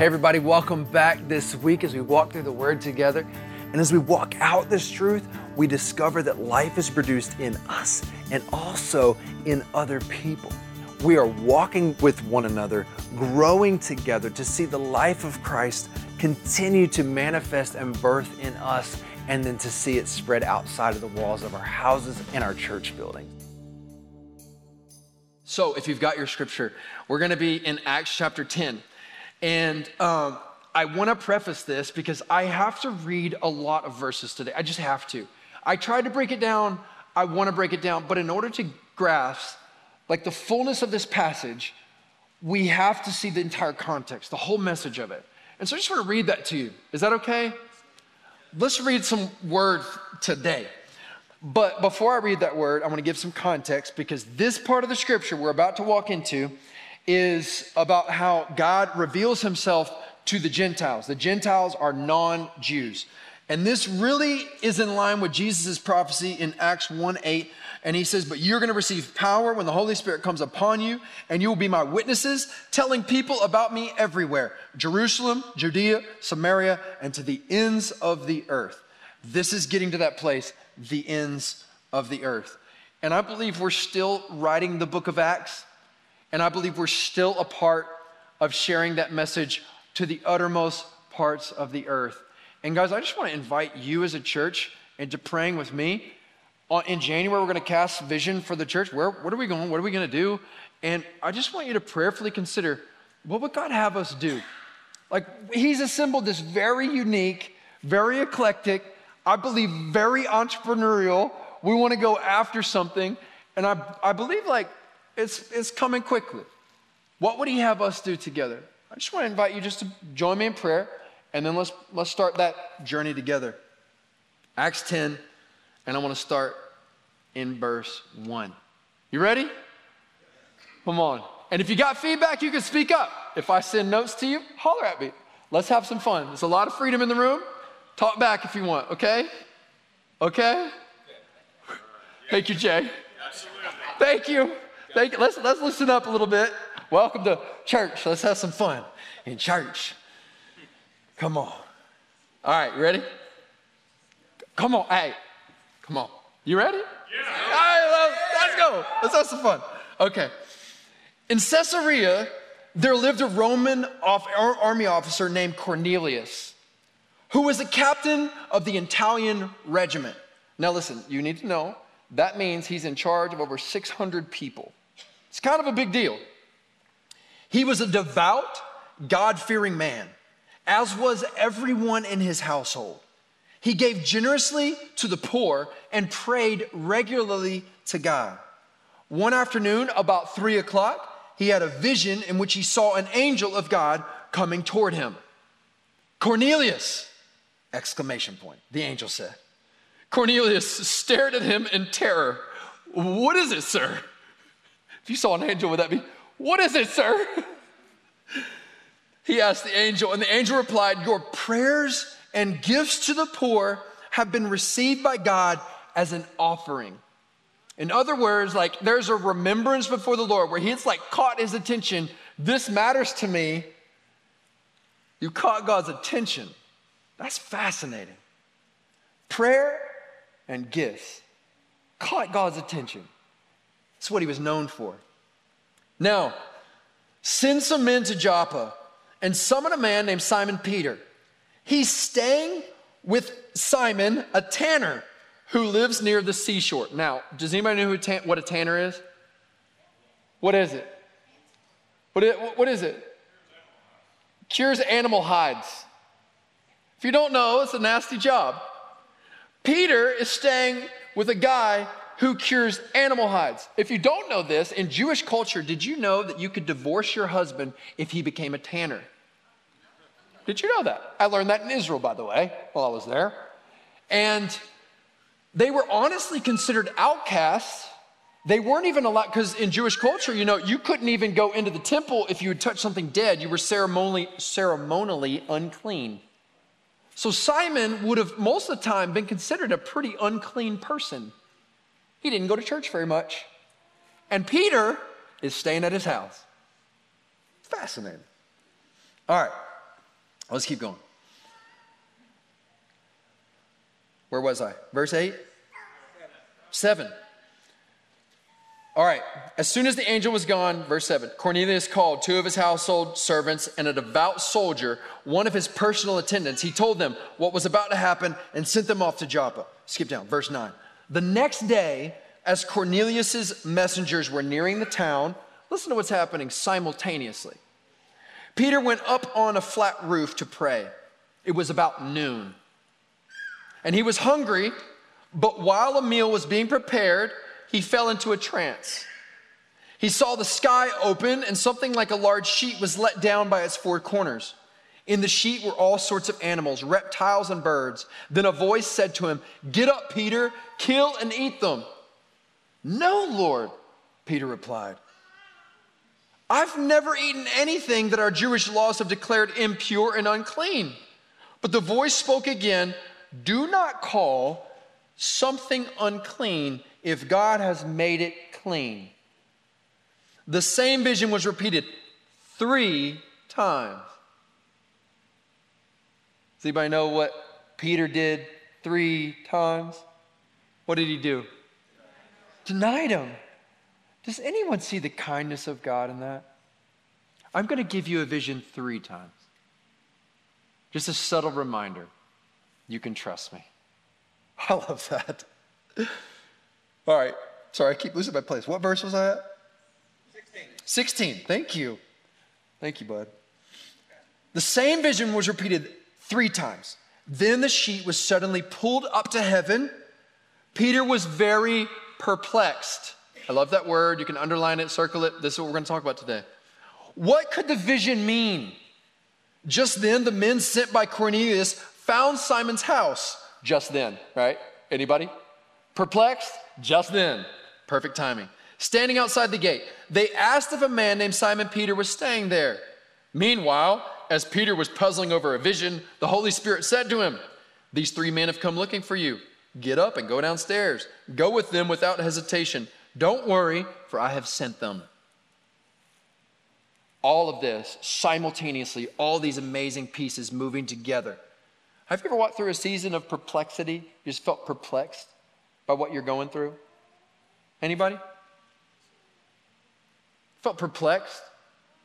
Hey, everybody, welcome back this week as we walk through the Word together. And as we walk out this truth, we discover that life is produced in us and also in other people. We are walking with one another, growing together to see the life of Christ continue to manifest and birth in us, and then to see it spread outside of the walls of our houses and our church buildings. So, if you've got your scripture, we're going to be in Acts chapter 10. And um, I want to preface this because I have to read a lot of verses today. I just have to. I tried to break it down. I want to break it down. But in order to grasp like the fullness of this passage, we have to see the entire context, the whole message of it. And so I just want to read that to you. Is that okay? Let's read some words today. But before I read that word, I want to give some context because this part of the scripture we're about to walk into is about how God reveals himself to the Gentiles. The Gentiles are non Jews. And this really is in line with Jesus' prophecy in Acts 1 8. And he says, But you're going to receive power when the Holy Spirit comes upon you, and you will be my witnesses, telling people about me everywhere Jerusalem, Judea, Samaria, and to the ends of the earth. This is getting to that place, the ends of the earth. And I believe we're still writing the book of Acts. And I believe we're still a part of sharing that message to the uttermost parts of the earth. And guys, I just want to invite you as a church into praying with me. Uh, in January, we're going to cast vision for the church. Where, what are we going? What are we going to do? And I just want you to prayerfully consider what would God have us do? Like, He's assembled this very unique, very eclectic, I believe very entrepreneurial. We want to go after something. And I, I believe, like, it's, it's coming quickly. What would he have us do together? I just want to invite you just to join me in prayer, and then let's, let's start that journey together. Acts 10, and I want to start in verse 1. You ready? Come on. And if you got feedback, you can speak up. If I send notes to you, holler at me. Let's have some fun. There's a lot of freedom in the room. Talk back if you want, okay? Okay? Thank you, Jay. Thank you. Thank you. Let's, let's listen up a little bit. Welcome to church. Let's have some fun in church. Come on. All right, you ready? Come on. Hey, come on. You ready? Yeah. All right, let's, let's go. Let's have some fun. Okay. In Caesarea, there lived a Roman army officer named Cornelius, who was a captain of the Italian regiment. Now, listen, you need to know that means he's in charge of over 600 people. It's kind of a big deal. He was a devout, God fearing man, as was everyone in his household. He gave generously to the poor and prayed regularly to God. One afternoon, about three o'clock, he had a vision in which he saw an angel of God coming toward him. Cornelius! Exclamation point, the angel said. Cornelius stared at him in terror. What is it, sir? If you saw an angel, would that be, What is it, sir? He asked the angel, and the angel replied, Your prayers and gifts to the poor have been received by God as an offering. In other words, like there's a remembrance before the Lord where He's like caught his attention. This matters to me. You caught God's attention. That's fascinating. Prayer and gifts caught God's attention. That's what he was known for. Now, send some men to Joppa and summon a man named Simon Peter. He's staying with Simon, a tanner who lives near the seashore. Now, does anybody know tan- what a tanner is? What is it? What is, what is it? Cures animal hides. If you don't know, it's a nasty job. Peter is staying with a guy who cures animal hides. If you don't know this, in Jewish culture, did you know that you could divorce your husband if he became a tanner? Did you know that? I learned that in Israel, by the way, while I was there. And they were honestly considered outcasts. They weren't even allowed, because in Jewish culture, you know, you couldn't even go into the temple if you had touched something dead. You were ceremonially, ceremonially unclean. So Simon would have most of the time been considered a pretty unclean person. He didn't go to church very much. And Peter is staying at his house. Fascinating. All right, Let's keep going. Where was I? Verse 8? 7. All right. As soon as the angel was gone, verse 7, Cornelius called two of his household servants and a devout soldier, one of his personal attendants. He told them what was about to happen and sent them off to Joppa. Skip down, verse 9. The next day, as Cornelius's messengers were nearing the town, listen to what's happening simultaneously. Peter went up on a flat roof to pray. It was about noon. And he was hungry, but while a meal was being prepared, he fell into a trance. He saw the sky open and something like a large sheet was let down by its four corners. In the sheet were all sorts of animals, reptiles, and birds. Then a voice said to him, Get up, Peter, kill and eat them. No, Lord, Peter replied. I've never eaten anything that our Jewish laws have declared impure and unclean. But the voice spoke again Do not call something unclean if God has made it clean. The same vision was repeated three times. Does anybody know what Peter did three times? What did he do? Denied him. Does anyone see the kindness of God in that? I'm going to give you a vision three times. Just a subtle reminder you can trust me. I love that. All right. Sorry, I keep losing my place. What verse was I at? 16. 16. Thank you. Thank you, bud. The same vision was repeated three times. Then the sheet was suddenly pulled up to heaven. Peter was very perplexed. I love that word. You can underline it, circle it. This is what we're going to talk about today. What could the vision mean? Just then, the men sent by Cornelius found Simon's house. Just then, right? Anybody? Perplexed? Just then. Perfect timing. Standing outside the gate, they asked if a man named Simon Peter was staying there. Meanwhile, as Peter was puzzling over a vision, the Holy Spirit said to him, These three men have come looking for you. Get up and go downstairs. Go with them without hesitation. Don't worry, for I have sent them. All of this simultaneously, all these amazing pieces moving together. Have you ever walked through a season of perplexity? You just felt perplexed? by what you're going through? Anybody? Felt perplexed?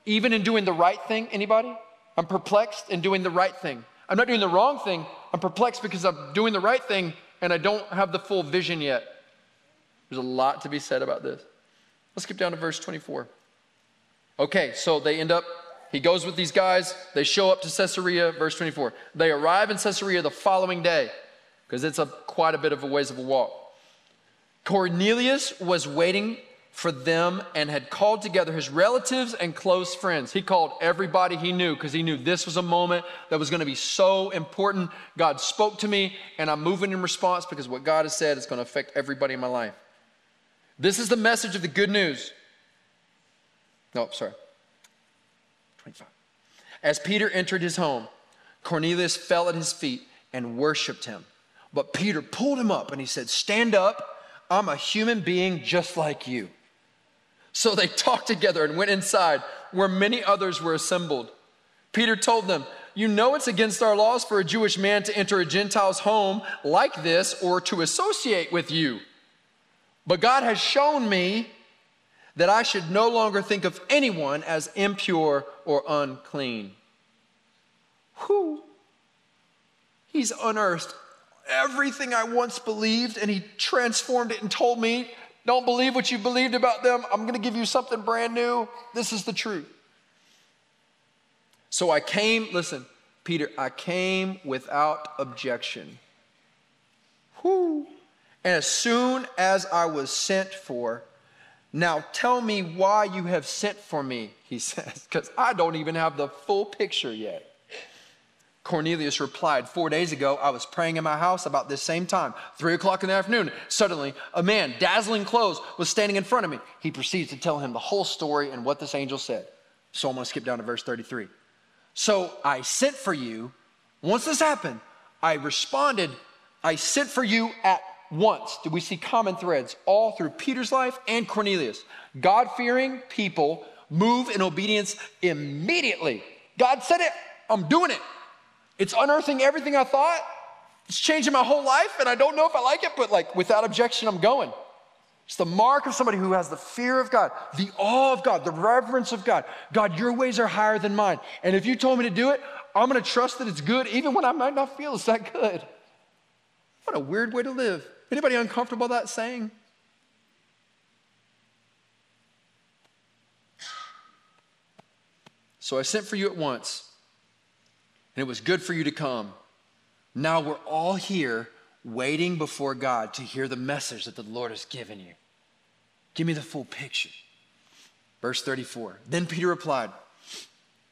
Even in doing the right thing? Anybody? I'm perplexed in doing the right thing. I'm not doing the wrong thing. I'm perplexed because I'm doing the right thing and I don't have the full vision yet. There's a lot to be said about this. Let's skip down to verse 24. Okay, so they end up, he goes with these guys. They show up to Caesarea, verse 24. They arrive in Caesarea the following day because it's a, quite a bit of a ways of a walk. Cornelius was waiting for them and had called together his relatives and close friends. He called everybody he knew because he knew this was a moment that was going to be so important. God spoke to me, and I'm moving in response because what God has said is going to affect everybody in my life. This is the message of the good news. No, sorry. 25. As Peter entered his home, Cornelius fell at his feet and worshiped him. But Peter pulled him up and he said, Stand up. I'm a human being just like you. So they talked together and went inside where many others were assembled. Peter told them, You know it's against our laws for a Jewish man to enter a Gentile's home like this or to associate with you. But God has shown me that I should no longer think of anyone as impure or unclean. Who? He's unearthed everything I once believed and he transformed it and told me, don't believe what you believed about them. I'm going to give you something brand new. This is the truth. So I came, listen, Peter, I came without objection. Whoo. And as soon as I was sent for, now tell me why you have sent for me, he says, because I don't even have the full picture yet. Cornelius replied, Four days ago, I was praying in my house about this same time, three o'clock in the afternoon. Suddenly, a man, dazzling clothes, was standing in front of me. He proceeds to tell him the whole story and what this angel said. So I'm going to skip down to verse 33. So I sent for you. Once this happened, I responded, I sent for you at once. Did we see common threads all through Peter's life and Cornelius? God fearing people move in obedience immediately. God said it, I'm doing it. It's unearthing everything I thought. It's changing my whole life, and I don't know if I like it, but like without objection, I'm going. It's the mark of somebody who has the fear of God, the awe of God, the reverence of God. God, your ways are higher than mine. And if you told me to do it, I'm going to trust that it's good, even when I might not feel it's that good. What a weird way to live. Anybody uncomfortable with that saying? So I sent for you at once, and it was good for you to come. Now we're all here waiting before God to hear the message that the Lord has given you. Give me the full picture. Verse 34. Then Peter replied,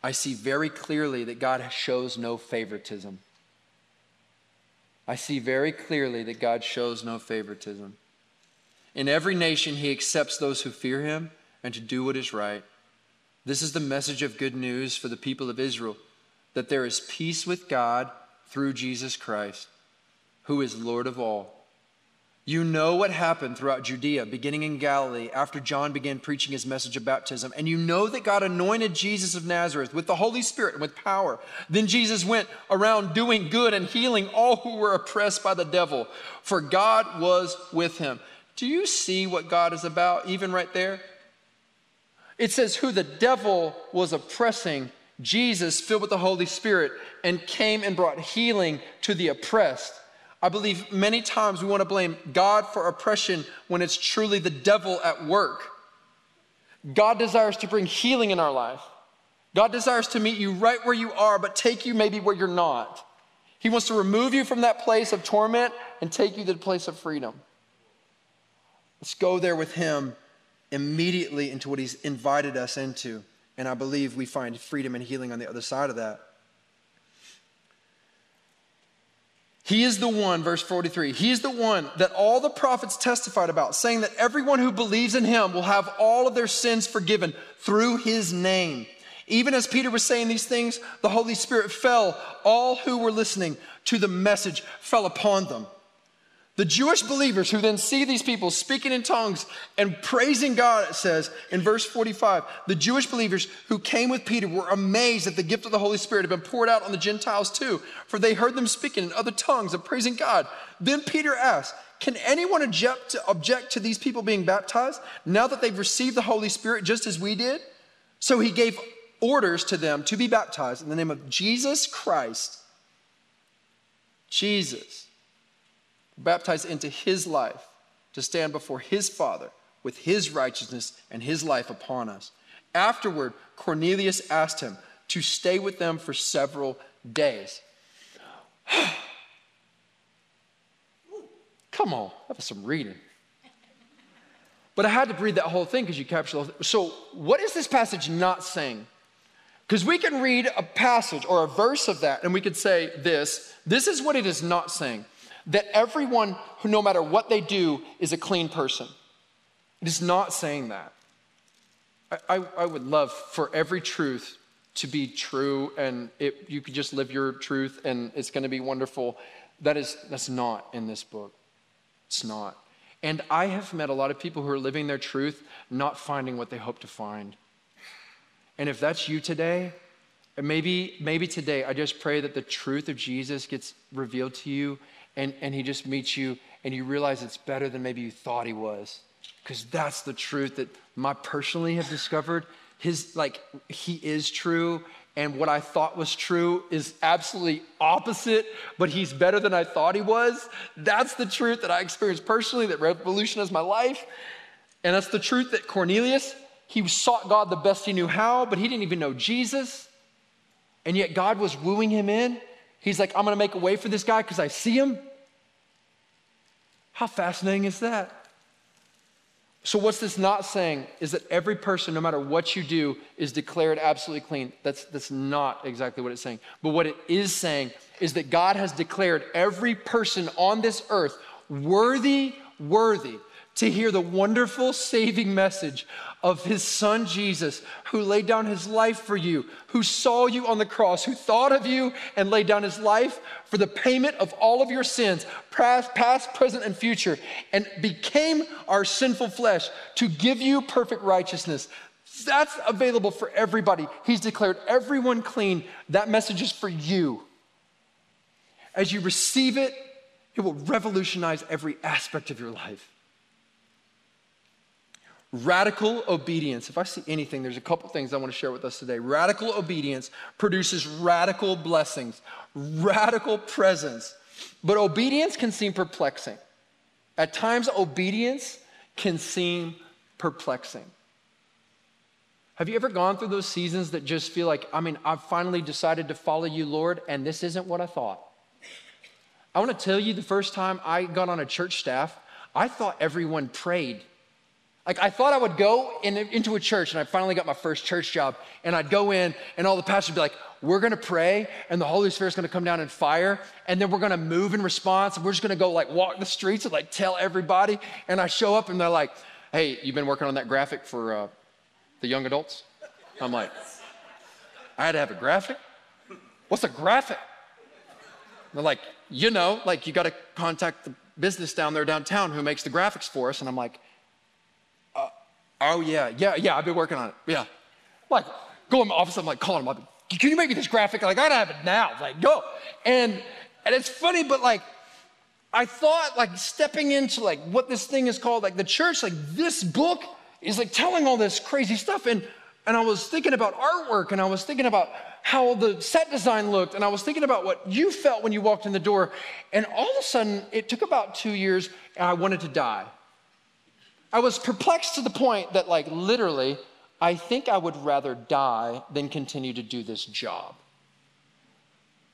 I see very clearly that God shows no favoritism. I see very clearly that God shows no favoritism. In every nation, he accepts those who fear him and to do what is right. This is the message of good news for the people of Israel that there is peace with God through Jesus Christ, who is Lord of all. You know what happened throughout Judea, beginning in Galilee, after John began preaching his message of baptism. And you know that God anointed Jesus of Nazareth with the Holy Spirit and with power. Then Jesus went around doing good and healing all who were oppressed by the devil, for God was with him. Do you see what God is about, even right there? It says, Who the devil was oppressing, Jesus, filled with the Holy Spirit, and came and brought healing to the oppressed. I believe many times we want to blame God for oppression when it's truly the devil at work. God desires to bring healing in our life. God desires to meet you right where you are, but take you maybe where you're not. He wants to remove you from that place of torment and take you to the place of freedom. Let's go there with Him immediately into what He's invited us into. And I believe we find freedom and healing on the other side of that. He is the one, verse 43, he is the one that all the prophets testified about, saying that everyone who believes in him will have all of their sins forgiven through his name. Even as Peter was saying these things, the Holy Spirit fell. All who were listening to the message fell upon them. The Jewish believers who then see these people speaking in tongues and praising God, it says in verse 45, the Jewish believers who came with Peter were amazed that the gift of the Holy Spirit had been poured out on the Gentiles too, for they heard them speaking in other tongues and praising God. Then Peter asked, Can anyone object to, object to these people being baptized now that they've received the Holy Spirit just as we did? So he gave orders to them to be baptized in the name of Jesus Christ. Jesus baptized into his life to stand before his Father with his righteousness and his life upon us. Afterward, Cornelius asked him to stay with them for several days. Come on, that was some reading. But I had to read that whole thing because you captured the whole thing. So, what is this passage not saying? Because we can read a passage or a verse of that and we could say this this is what it is not saying that everyone who, no matter what they do, is a clean person. It is not saying that. I, I, I would love for every truth to be true and it, you could just live your truth and it's going to be wonderful. That is, that's not in this book. It's not. And I have met a lot of people who are living their truth, not finding what they hope to find. And if that's you today, maybe, maybe today, I just pray that the truth of Jesus gets revealed to you and, and he just meets you and you realize it's better than maybe you thought he was. Because that's the truth that I personally have discovered. His, like, he is true, and what I thought was true is absolutely opposite, but he's better than I thought he was. That's the truth that I experienced personally that revolutionized my life. And that's the truth that Cornelius, he sought God the best he knew how, but he didn't even know Jesus. And yet God was wooing him in. He's like, I'm to make a way for this guy because I see him. How fascinating is that? So, what's this not saying is that every person, no matter what you do, is declared absolutely clean. That's, that's not exactly what it's saying. But what it is saying is that God has declared every person on this earth worthy, worthy to hear the wonderful saving message of his son Jesus, who laid down his life for you, who saw you on the cross, who thought of you and laid down his life for the payment of all of your sins, past, past, present, and future, and became our sinful flesh to give you perfect righteousness. That's available for everybody. He's declared everyone clean. That message is for you. as you receive it, it will revolutionize every aspect of your life. Radical obedience. If I see anything, there's a couple things I want to share with us today. Radical obedience produces radical blessings, radical presence. But obedience can seem perplexing. At times, obedience can seem perplexing. Have you ever gone through those seasons that just feel like, I mean, I've finally decided to follow you, Lord, and this isn't what I thought? I want to tell you the first time I got on a church staff, I thought everyone prayed. Like, I thought I would go in, into a church, and I finally got my first church job, and I'd go in, and all the pastors would be like, We're gonna pray, and the Holy Spirit's gonna come down in fire, and then we're gonna move in response, and we're just gonna go like walk the streets and like tell everybody. And I show up, and they're like, Hey, you've been working on that graphic for uh, the young adults? I'm like, I had to have a graphic? What's a graphic? They're like, you know, like you got to contact the business down there downtown who makes the graphics for us. And I'm like, oh yeah, yeah, yeah, I've been working on it. Yeah. Like, go in my office, I'm like calling him, like, can you make me this graphic? Like, I gotta have it now. Like, go. And and it's funny, but like I thought like stepping into like what this thing is called, like the church, like this book is like telling all this crazy stuff. And, and I was thinking about artwork and I was thinking about how the set design looked and I was thinking about what you felt when you walked in the door. And all of a sudden, it took about two years and I wanted to die. I was perplexed to the point that, like, literally, I think I would rather die than continue to do this job.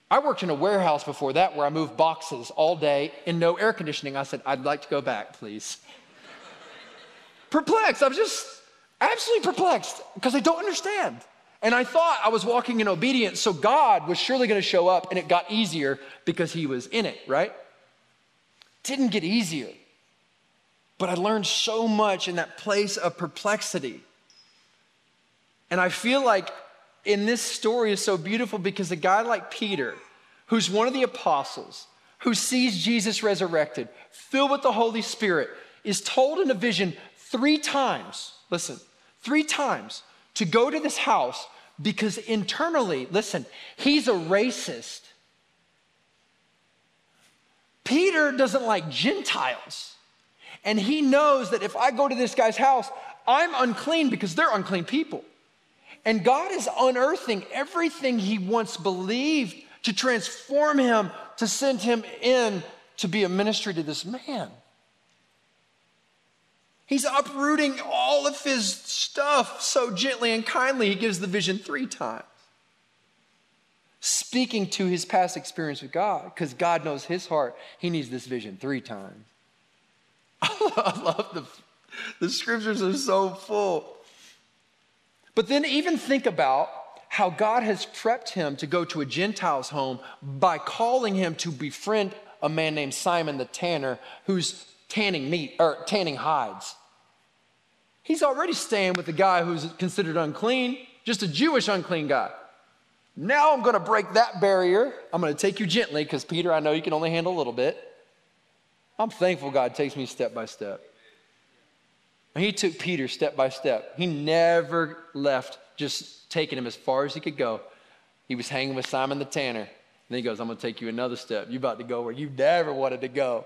I worked in a warehouse before that where I moved boxes all day in no air conditioning. I said, I'd like to go back, please perplexed. I was just absolutely perplexed because I don't understand. And I thought I was walking in obedience, so God was surely going to show up, and it got easier because He was in it, right? Didn't get easier. But I learned so much in that place of perplexity. And I feel like in this story is so beautiful because a guy like Peter, who's one of the apostles, who sees Jesus resurrected, filled with the Holy Spirit, is told in a vision three times, listen, three times to go to this house because internally, listen, he's a racist. Peter doesn't like Gentiles. And he knows that if I go to this guy's house, I'm unclean because they're unclean people. And God is unearthing everything he once believed to transform him, to send him in to be a ministry to this man. He's uprooting all of his stuff so gently and kindly. He gives the vision three times. Speaking to his past experience with God, because God knows his heart. He needs this vision three times. I love the, the scriptures are so full. But then even think about how God has prepped him to go to a Gentile's home by calling him to befriend a man named Simon the tanner who's tanning meat or tanning hides. He's already staying with the guy who's considered unclean, just a Jewish unclean guy. Now I'm going to break that barrier. I'm going to take you gently because, Peter, I know you can only handle a little bit. I'm thankful God takes me step by step. And he took Peter step by step. He never left just taking him as far as he could go. He was hanging with Simon the tanner. And then he goes, I'm going to take you another step. You're about to go where you never wanted to go.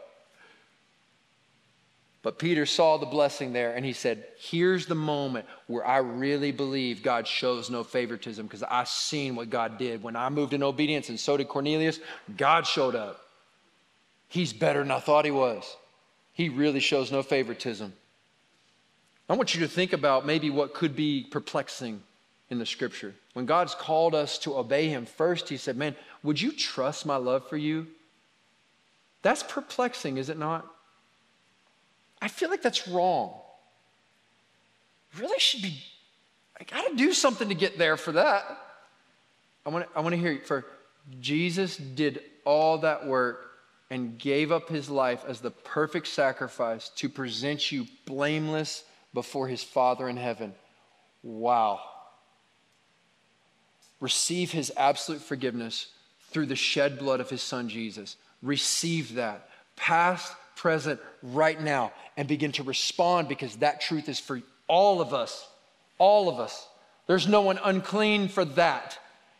But Peter saw the blessing there and he said, Here's the moment where I really believe God shows no favoritism because I seen what God did. When I moved in obedience and so did Cornelius, God showed up. He's better than I thought he was. He really shows no favoritism. I want you to think about maybe what could be perplexing in the scripture. When God's called us to obey him first, he said, Man, would you trust my love for you? That's perplexing, is it not? I feel like that's wrong. Really should be, I got to do something to get there for that. I want to I want to hear you. For Jesus did all that work and gave up his life as the perfect sacrifice to present you blameless before his Father in heaven. Wow. Receive his absolute forgiveness through the shed blood of his son Jesus. Receive that. Past, present, right now and begin to respond because that truth is for all of us. All of us. There's no one unclean for that.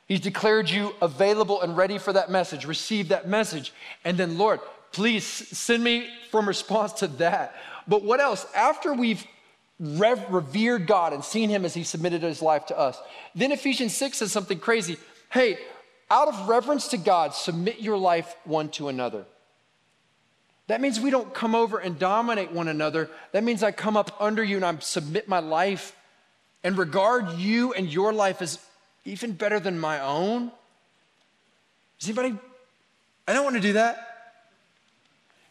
He's declared you available and ready for that message. Receive that message. And then, Lord, please send me from response to that. But what else? After we've rev- revered God and seen Him as He submitted His life to us, then Ephesians 6 says something crazy. Hey, out of reverence to God, submit your life one to another. That means we don't come over and dominate one another. That means I come up under you and I submit my life and regard you and your life as even better than my own. Does anybody? I don't want to do that.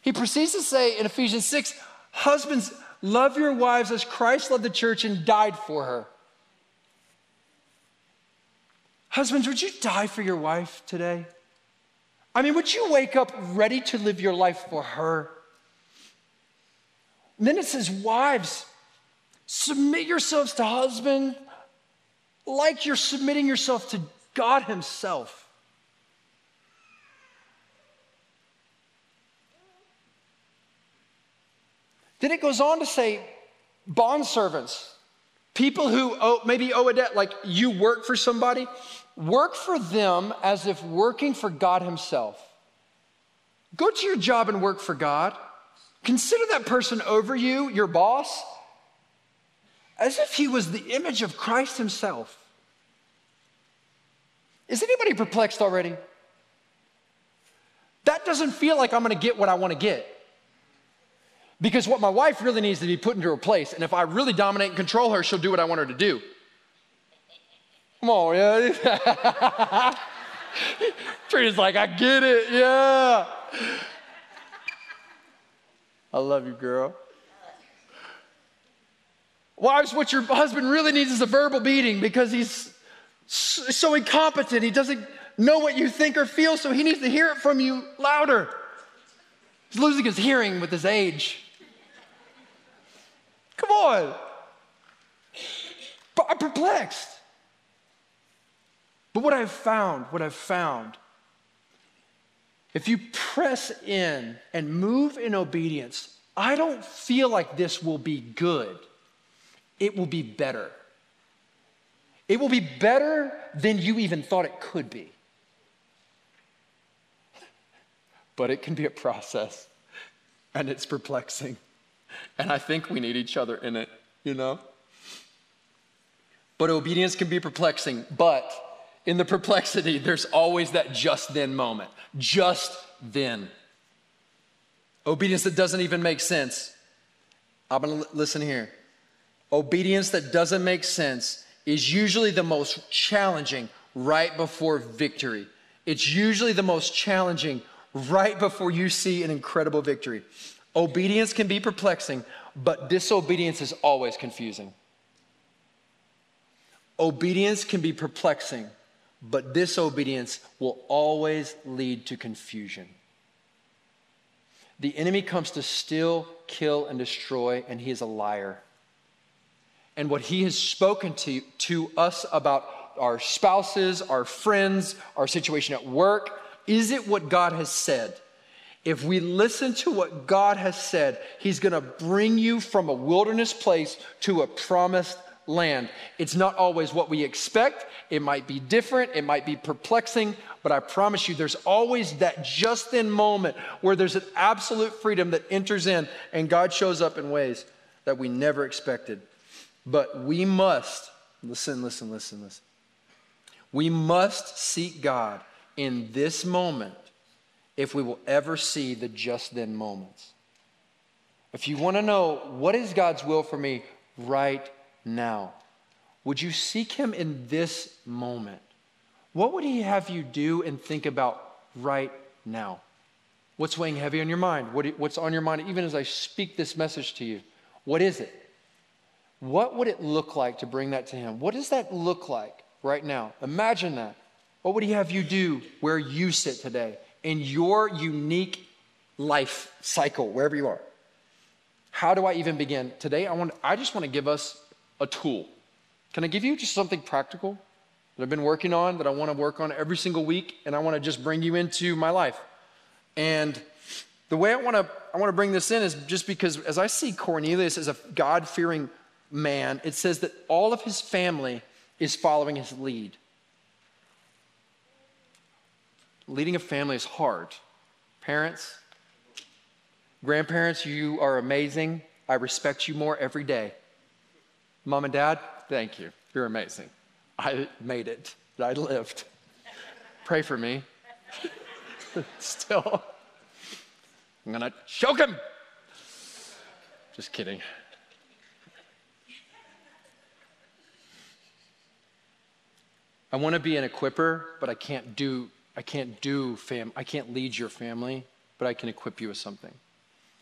He proceeds to say in Ephesians 6 Husbands, love your wives as Christ loved the church and died for her. Husbands, would you die for your wife today? I mean, would you wake up ready to live your life for her? And then it says, Wives, submit yourselves to husband like you're submitting yourself to God Himself. Then it goes on to say, bond servants, people who owe, maybe owe a debt, like you work for somebody, work for them as if working for God Himself. Go to your job and work for God. Consider that person over you, your boss, as if he was the image of Christ Himself. Is anybody perplexed already? That doesn't feel like I'm gonna get what I wanna get. Because what my wife really needs to be put into her place, and if I really dominate and control her, she'll do what I want her to do. Come on, yeah. Trina's like, I get it, yeah. I love you, girl. Wives, what your husband really needs is a verbal beating because he's so incompetent. He doesn't know what you think or feel, so he needs to hear it from you louder. He's losing his hearing with his age. Come on. I'm perplexed. But what I've found, what I've found, if you press in and move in obedience, I don't feel like this will be good. It will be better. It will be better than you even thought it could be. But it can be a process, and it's perplexing. And I think we need each other in it, you know? But obedience can be perplexing, but in the perplexity, there's always that just then moment. Just then. Obedience that doesn't even make sense. I'm gonna listen here. Obedience that doesn't make sense is usually the most challenging right before victory. It's usually the most challenging right before you see an incredible victory. Obedience can be perplexing, but disobedience is always confusing. Obedience can be perplexing, but disobedience will always lead to confusion. The enemy comes to steal, kill, and destroy, and he is a liar. And what he has spoken to, to us about our spouses, our friends, our situation at work, is it what God has said? If we listen to what God has said, He's gonna bring you from a wilderness place to a promised land. It's not always what we expect. It might be different. It might be perplexing, but I promise you, there's always that just then moment where there's an absolute freedom that enters in and God shows up in ways that we never expected. But we must, listen, listen, listen, listen. We must seek God in this moment if we will ever see the just then moments. If you want to know what is God's will for me right now, would you seek Him in this moment? What would He have you do and think about right now? What's weighing heavy on your mind? What, what's on your mind even as I speak this message to you? What is it? What would it look like to bring that to Him? What does that look like right now? Imagine that. What would He have you do where you sit today? in your unique life cycle, wherever you are. How do I even begin? Today, I, want, I just want to give us a tool. Can I give you just something practical that I've been working on, that I want to work on every single week, and I want to just bring you into my life? And the way I want to I want to bring this in is just because as I see Cornelius as a God-fearing man, it says that all of his family is following his lead. leading a family is hard. Parents, grandparents, you are amazing. I respect you more every day. Mom and dad, thank you. You're amazing. I made it. I lived. Pray for me. Still, I'm gonna choke him. Just kidding. I want to be an equiper, but I can't do I can't do fam I can't lead your family, but I can equip you with something.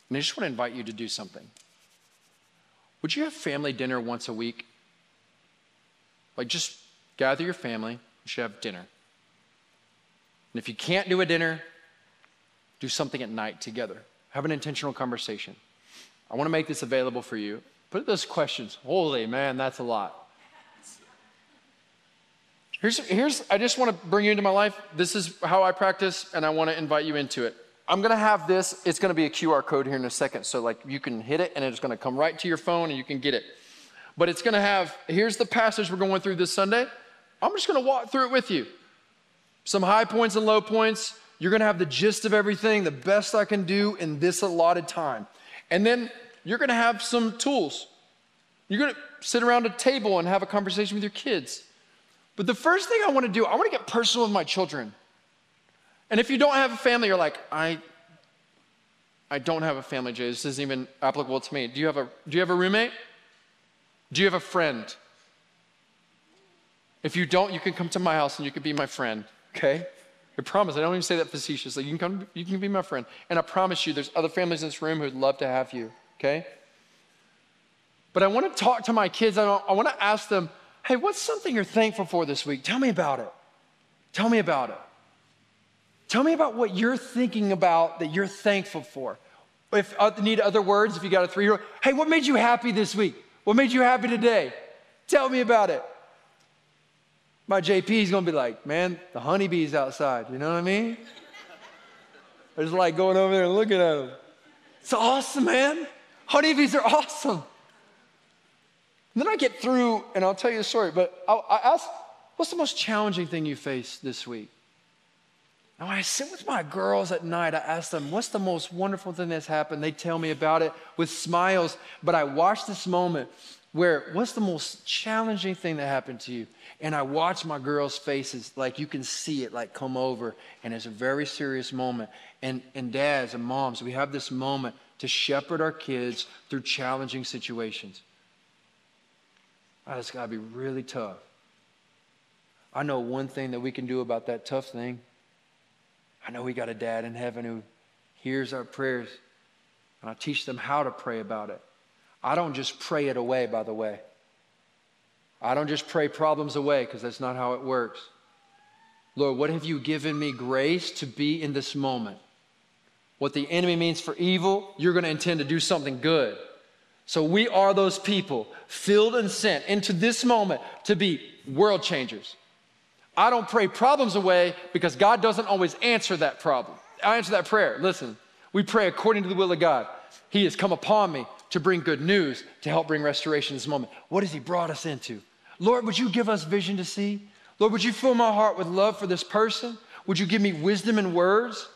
And I just want to invite you to do something. Would you have family dinner once a week? Like just gather your family, you should have dinner. And if you can't do a dinner, do something at night together. Have an intentional conversation. I want to make this available for you. Put those questions. Holy man, that's a lot. Here's, here's, I just want to bring you into my life. This is how I practice, and I want to invite you into it. I'm going to have this. It's going to be a QR code here in a second. So, like, you can hit it, and it's going to come right to your phone, and you can get it. But it's going to have here's the passage we're going through this Sunday. I'm just going to walk through it with you. Some high points and low points. You're going to have the gist of everything, the best I can do in this allotted time. And then you're going to have some tools. You're going to sit around a table and have a conversation with your kids. But the first thing I want to do, I want to get personal with my children. And if you don't have a family, you're like, I, I don't have a family, Jay. This isn't even applicable to me. Do you have a, do you have a roommate? Do you have a friend? If you don't, you can come to my house and you can be my friend, okay? I promise. I don't even say that facetiously. You can come, you can be my friend. And I promise you, there's other families in this room who'd love to have you, okay? But I want to talk to my kids. I, I want to ask them, Hey, what's something you're thankful for this week? Tell me about it. Tell me about it. Tell me about what you're thinking about that you're thankful for. If uh, need other words, if you got a three year old, hey, what made you happy this week? What made you happy today? Tell me about it. My JP is gonna be like, man, the honeybees outside. You know what I mean? I just like going over there and looking at them. It's awesome, man. Honeybees are awesome. And then I get through, and I'll tell you a story, but I, I ask, what's the most challenging thing you faced this week? Now, when I sit with my girls at night, I ask them, what's the most wonderful thing that's happened? They tell me about it with smiles, but I watch this moment where, what's the most challenging thing that happened to you? And I watch my girls' faces, like you can see it, like come over, and it's a very serious moment. And, and dads and moms, we have this moment to shepherd our kids through challenging situations. Oh, it's got to be really tough. I know one thing that we can do about that tough thing. I know we got a dad in heaven who hears our prayers, and I teach them how to pray about it. I don't just pray it away, by the way. I don't just pray problems away because that's not how it works. Lord, what have you given me grace to be in this moment? What the enemy means for evil, you're going to intend to do something good. So we are those people filled and sent into this moment to be world changers. I don't pray problems away because God doesn't always answer that problem. I answer that prayer. Listen, we pray according to the will of God. He has come upon me to bring good news, to help bring restoration in this moment. What has He brought us into? Lord, would you give us vision to see? Lord, would you fill my heart with love for this person? Would you give me wisdom and words?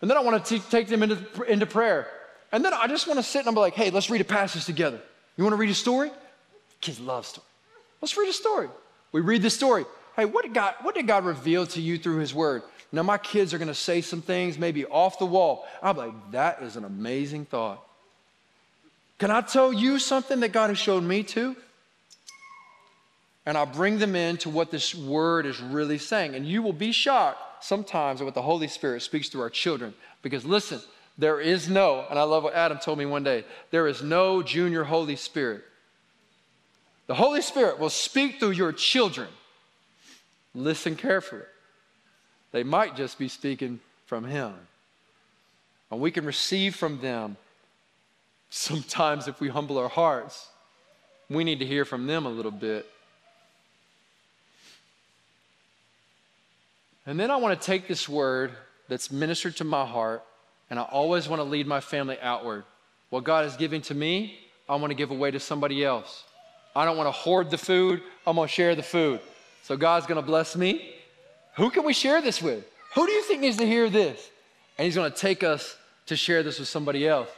And then I want to t- take them into, into prayer. And then I just want to sit and I'm like, hey, let's read a passage together. You want to read a story? Kids love stories. Let's read a story. We read the story. Hey, what did God, what did God reveal to you through his word? Now my kids are going to say some things maybe off the wall. I'm like, that is an amazing thought. Can I tell you something that God has shown me too? And I'll bring them into what this word is really saying. And you will be shocked sometimes at what the Holy Spirit speaks to our children. Because listen, there is no, and I love what Adam told me one day there is no junior Holy Spirit. The Holy Spirit will speak through your children. Listen carefully. They might just be speaking from Him. And we can receive from them. Sometimes, if we humble our hearts, we need to hear from them a little bit. And then I want to take this word that's ministered to my heart and I always want to lead my family outward. What God is giving to me, I want to give away to somebody else. I don't want to hoard the food, I'm going to share the food. So God's going to bless me, Who can we share this with? Who do you think needs to hear this? And he's gonna take us to share this with somebody else.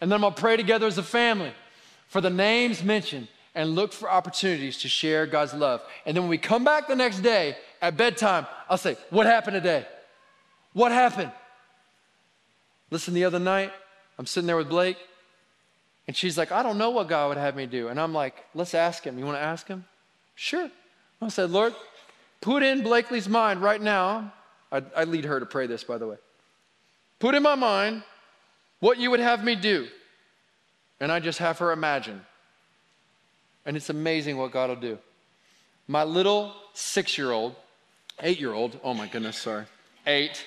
And then I'm gonna pray together as a family for the names mentioned and look for opportunities to share God's love. And then when we come back the next day at bedtime, I'll say, What happened today? What happened? Listen, the other night, I'm sitting there with Blake, and she's like, I don't know what God would have me do. And I'm like, Let's ask him. You wanna ask him? Sure. I said, Lord, put in Blakely's mind right now. I, I lead her to pray this, by the way. Put in my mind what you would have me do. And I just have her imagine. And it's amazing what God will do. My little six year old, eight year old, oh my goodness, sorry, eight,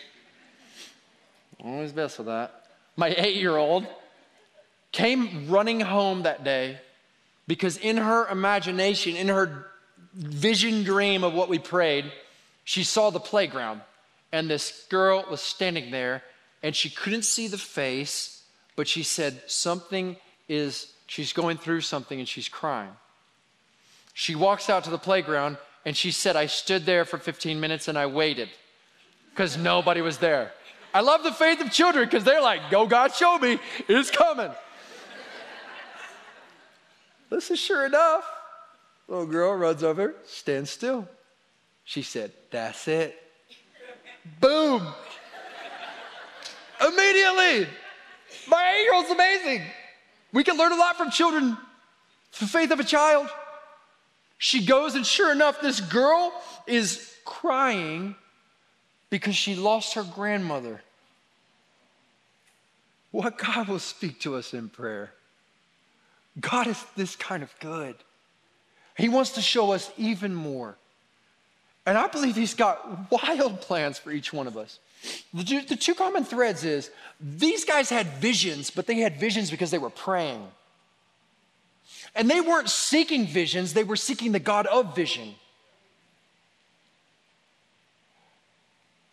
always best with that. My eight year old came running home that day because in her imagination, in her vision dream of what we prayed, she saw the playground and this girl was standing there and she couldn't see the face, but she said, Something is, she's going through something and she's crying. She walks out to the playground and she said, I stood there for 15 minutes and I waited because nobody was there. I love the faith of children because they're like, Go, God, show me, it's coming. this is sure enough. Little girl runs over, stands still. She said, That's it. Boom. Immediately. My eight year old's amazing. We can learn a lot from children, the faith of a child. She goes, and sure enough, this girl is crying because she lost her grandmother. What God will speak to us in prayer. God is this kind of good. He wants to show us even more. And I believe He's got wild plans for each one of us. The two, the two common threads is these guys had visions, but they had visions because they were praying. And they weren't seeking visions, they were seeking the God of vision.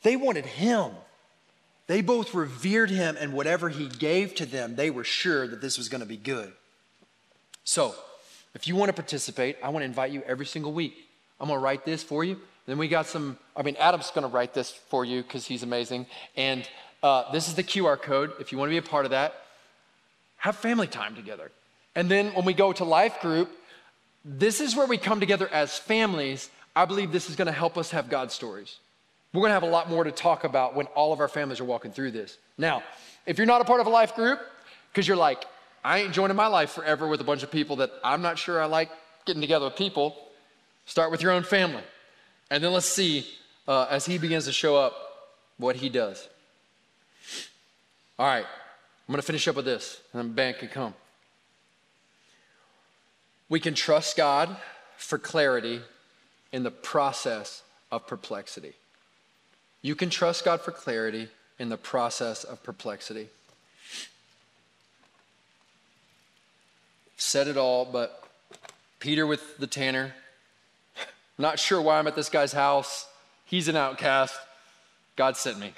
They wanted Him. They both revered Him, and whatever He gave to them, they were sure that this was going to be good. So, if you want to participate, I want to invite you every single week. I'm going to write this for you. Then we got some, I mean, Adam's going to write this for you because he's amazing. And uh, this is the QR code. If you want to be a part of that, have family time together. And then when we go to life group, this is where we come together as families. I believe this is going to help us have God stories. We're going to have a lot more to talk about when all of our families are walking through this. Now, if you're not a part of a life group, because you're like, I ain't joining my life forever with a bunch of people that I'm not sure I like getting together with people, start with your own family. And then let's see, uh, as he begins to show up, what he does. All right, I'm going to finish up with this, and then Ben can come. We can trust God for clarity in the process of perplexity. You can trust God for clarity in the process of perplexity. Said it all, but Peter with the tanner, not sure why I'm at this guy's house. He's an outcast. God sent me.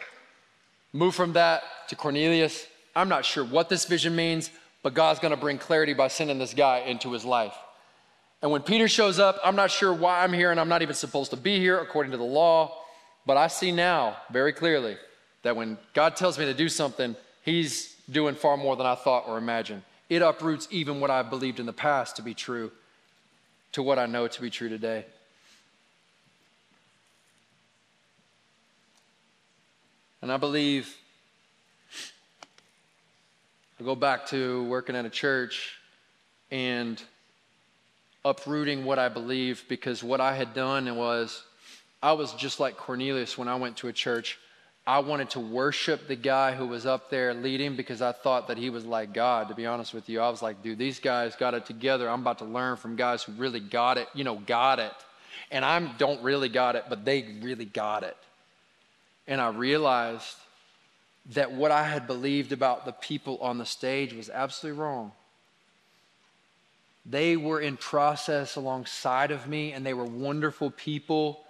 Move from that to Cornelius. I'm not sure what this vision means, but God's going to bring clarity by sending this guy into his life. And when Peter shows up, I'm not sure why I'm here and I'm not even supposed to be here according to the law, but I see now very clearly that when God tells me to do something, he's doing far more than I thought or imagined. It uproots even what I've believed in the past to be true to what I know to be true today. And I believe I go back to working at a church and uprooting what I believe because what I had done was I was just like Cornelius when I went to a church. I wanted to worship the guy who was up there leading because I thought that he was like God, to be honest with you. I was like, dude, these guys got it together. I'm about to learn from guys who really got it, you know, got it. And I don't really got it, but they really got it. And I realized that what I had believed about the people on the stage was absolutely wrong. They were in process alongside of me and they were wonderful people.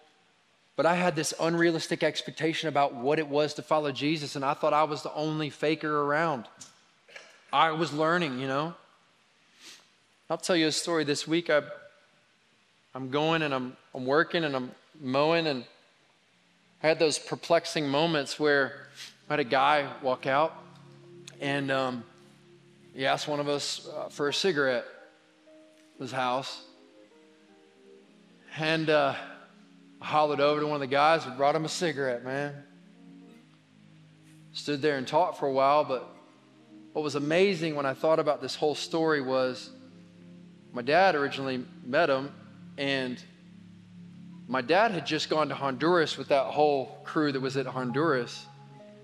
But I had this unrealistic expectation about what it was to follow Jesus, and I thought I was the only faker around. I was learning, you know. I'll tell you a story this week. I, I'm going and I'm, I'm working and I'm mowing, and I had those perplexing moments where I had a guy walk out and um, he asked one of us uh, for a cigarette at his house. And uh, I hollered over to one of the guys who brought him a cigarette, man. Stood there and talked for a while, but what was amazing when I thought about this whole story was my dad originally met him, and my dad had just gone to Honduras with that whole crew that was at Honduras.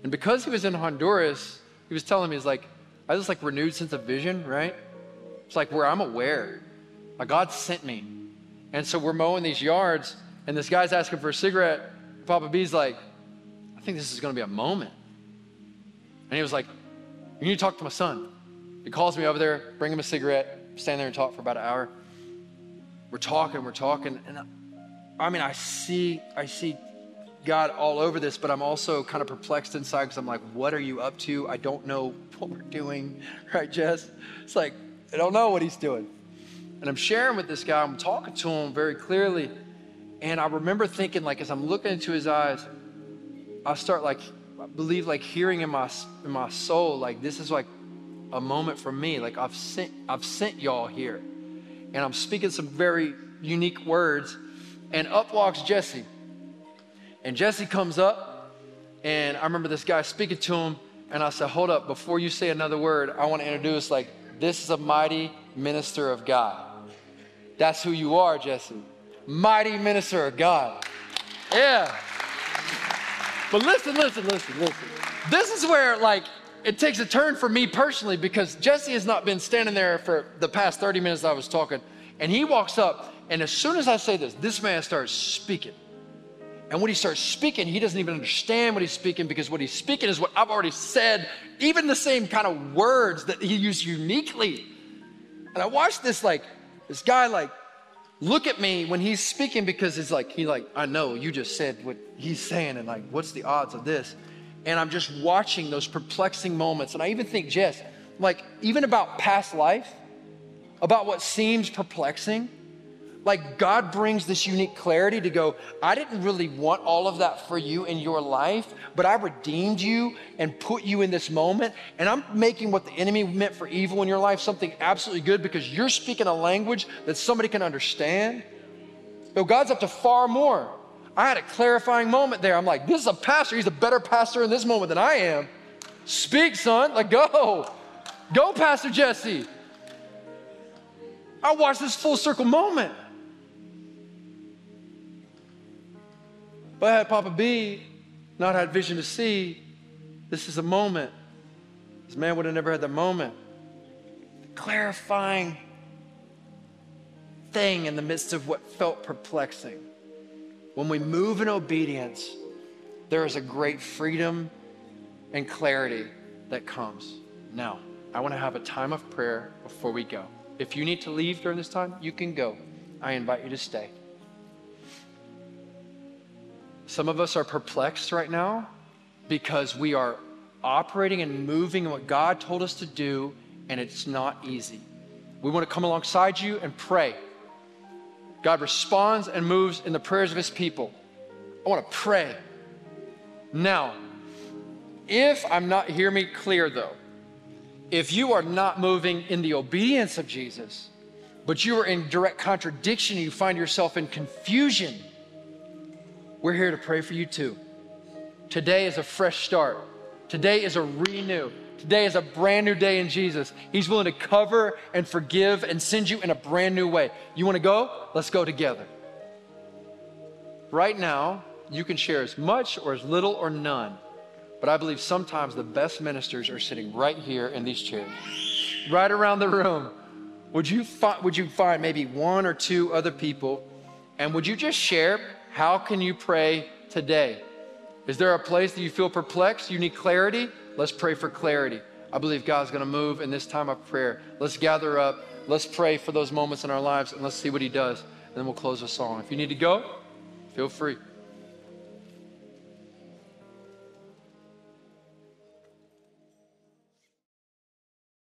And because he was in Honduras, he was telling me, he's like, I just like renewed sense of vision, right? It's like where I'm aware. God sent me. And so we're mowing these yards, and this guy's asking for a cigarette. Papa B's like, I think this is gonna be a moment. And he was like, You need to talk to my son. He calls me over there, bring him a cigarette, stand there and talk for about an hour. We're talking, we're talking, and I mean, I see, I see God all over this, but I'm also kind of perplexed inside because I'm like, what are you up to? I don't know what we're doing, right, Jess? It's like, I don't know what he's doing. And I'm sharing with this guy, I'm talking to him very clearly. And I remember thinking, like, as I'm looking into his eyes, I start like, I believe, like, hearing in my, in my soul, like, this is like a moment for me. Like, I've sent, I've sent y'all here. And I'm speaking some very unique words. And up walks Jesse. And Jesse comes up, and I remember this guy speaking to him, and I said, Hold up, before you say another word, I want to introduce, like, this is a mighty minister of God. That's who you are, Jesse. Mighty minister of God. Yeah. But listen, listen, listen, listen. This is where, like, it takes a turn for me personally because Jesse has not been standing there for the past 30 minutes I was talking. And he walks up, and as soon as I say this, this man starts speaking. And when he starts speaking, he doesn't even understand what he's speaking because what he's speaking is what I've already said, even the same kind of words that he used uniquely. And I watched this like this guy like look at me when he's speaking because it's like he like I know you just said what he's saying and like what's the odds of this? And I'm just watching those perplexing moments. And I even think, Jess, like even about past life, about what seems perplexing like God brings this unique clarity to go, I didn't really want all of that for you in your life, but I redeemed you and put you in this moment. And I'm making what the enemy meant for evil in your life something absolutely good because you're speaking a language that somebody can understand. So God's up to far more. I had a clarifying moment there. I'm like, this is a pastor. He's a better pastor in this moment than I am. Speak, son. Like, go. Go, Pastor Jesse. I watched this full circle moment. But I had Papa B not had vision to see, this is a moment. This man would have never had the moment. The clarifying thing in the midst of what felt perplexing. When we move in obedience, there is a great freedom and clarity that comes. Now, I want to have a time of prayer before we go. If you need to leave during this time, you can go. I invite you to stay. Some of us are perplexed right now because we are operating and moving in what God told us to do, and it's not easy. We want to come alongside you and pray. God responds and moves in the prayers of his people. I want to pray. Now, if I'm not, hear me clear though, if you are not moving in the obedience of Jesus, but you are in direct contradiction, you find yourself in confusion, we're here to pray for you too. Today is a fresh start. Today is a renew. Today is a brand new day in Jesus. He's willing to cover and forgive and send you in a brand new way. You want to go? Let's go together. Right now, you can share as much or as little or none. But I believe sometimes the best ministers are sitting right here in these chairs, right around the room. Would you, fi- would you find maybe one or two other people and would you just share how can you pray today? Is there a place that you feel perplexed? You need clarity? Let's pray for clarity. I believe God's going to move in this time of prayer. Let's gather up. Let's pray for those moments in our lives and let's see what He does. And then we'll close the song. If you need to go, feel free.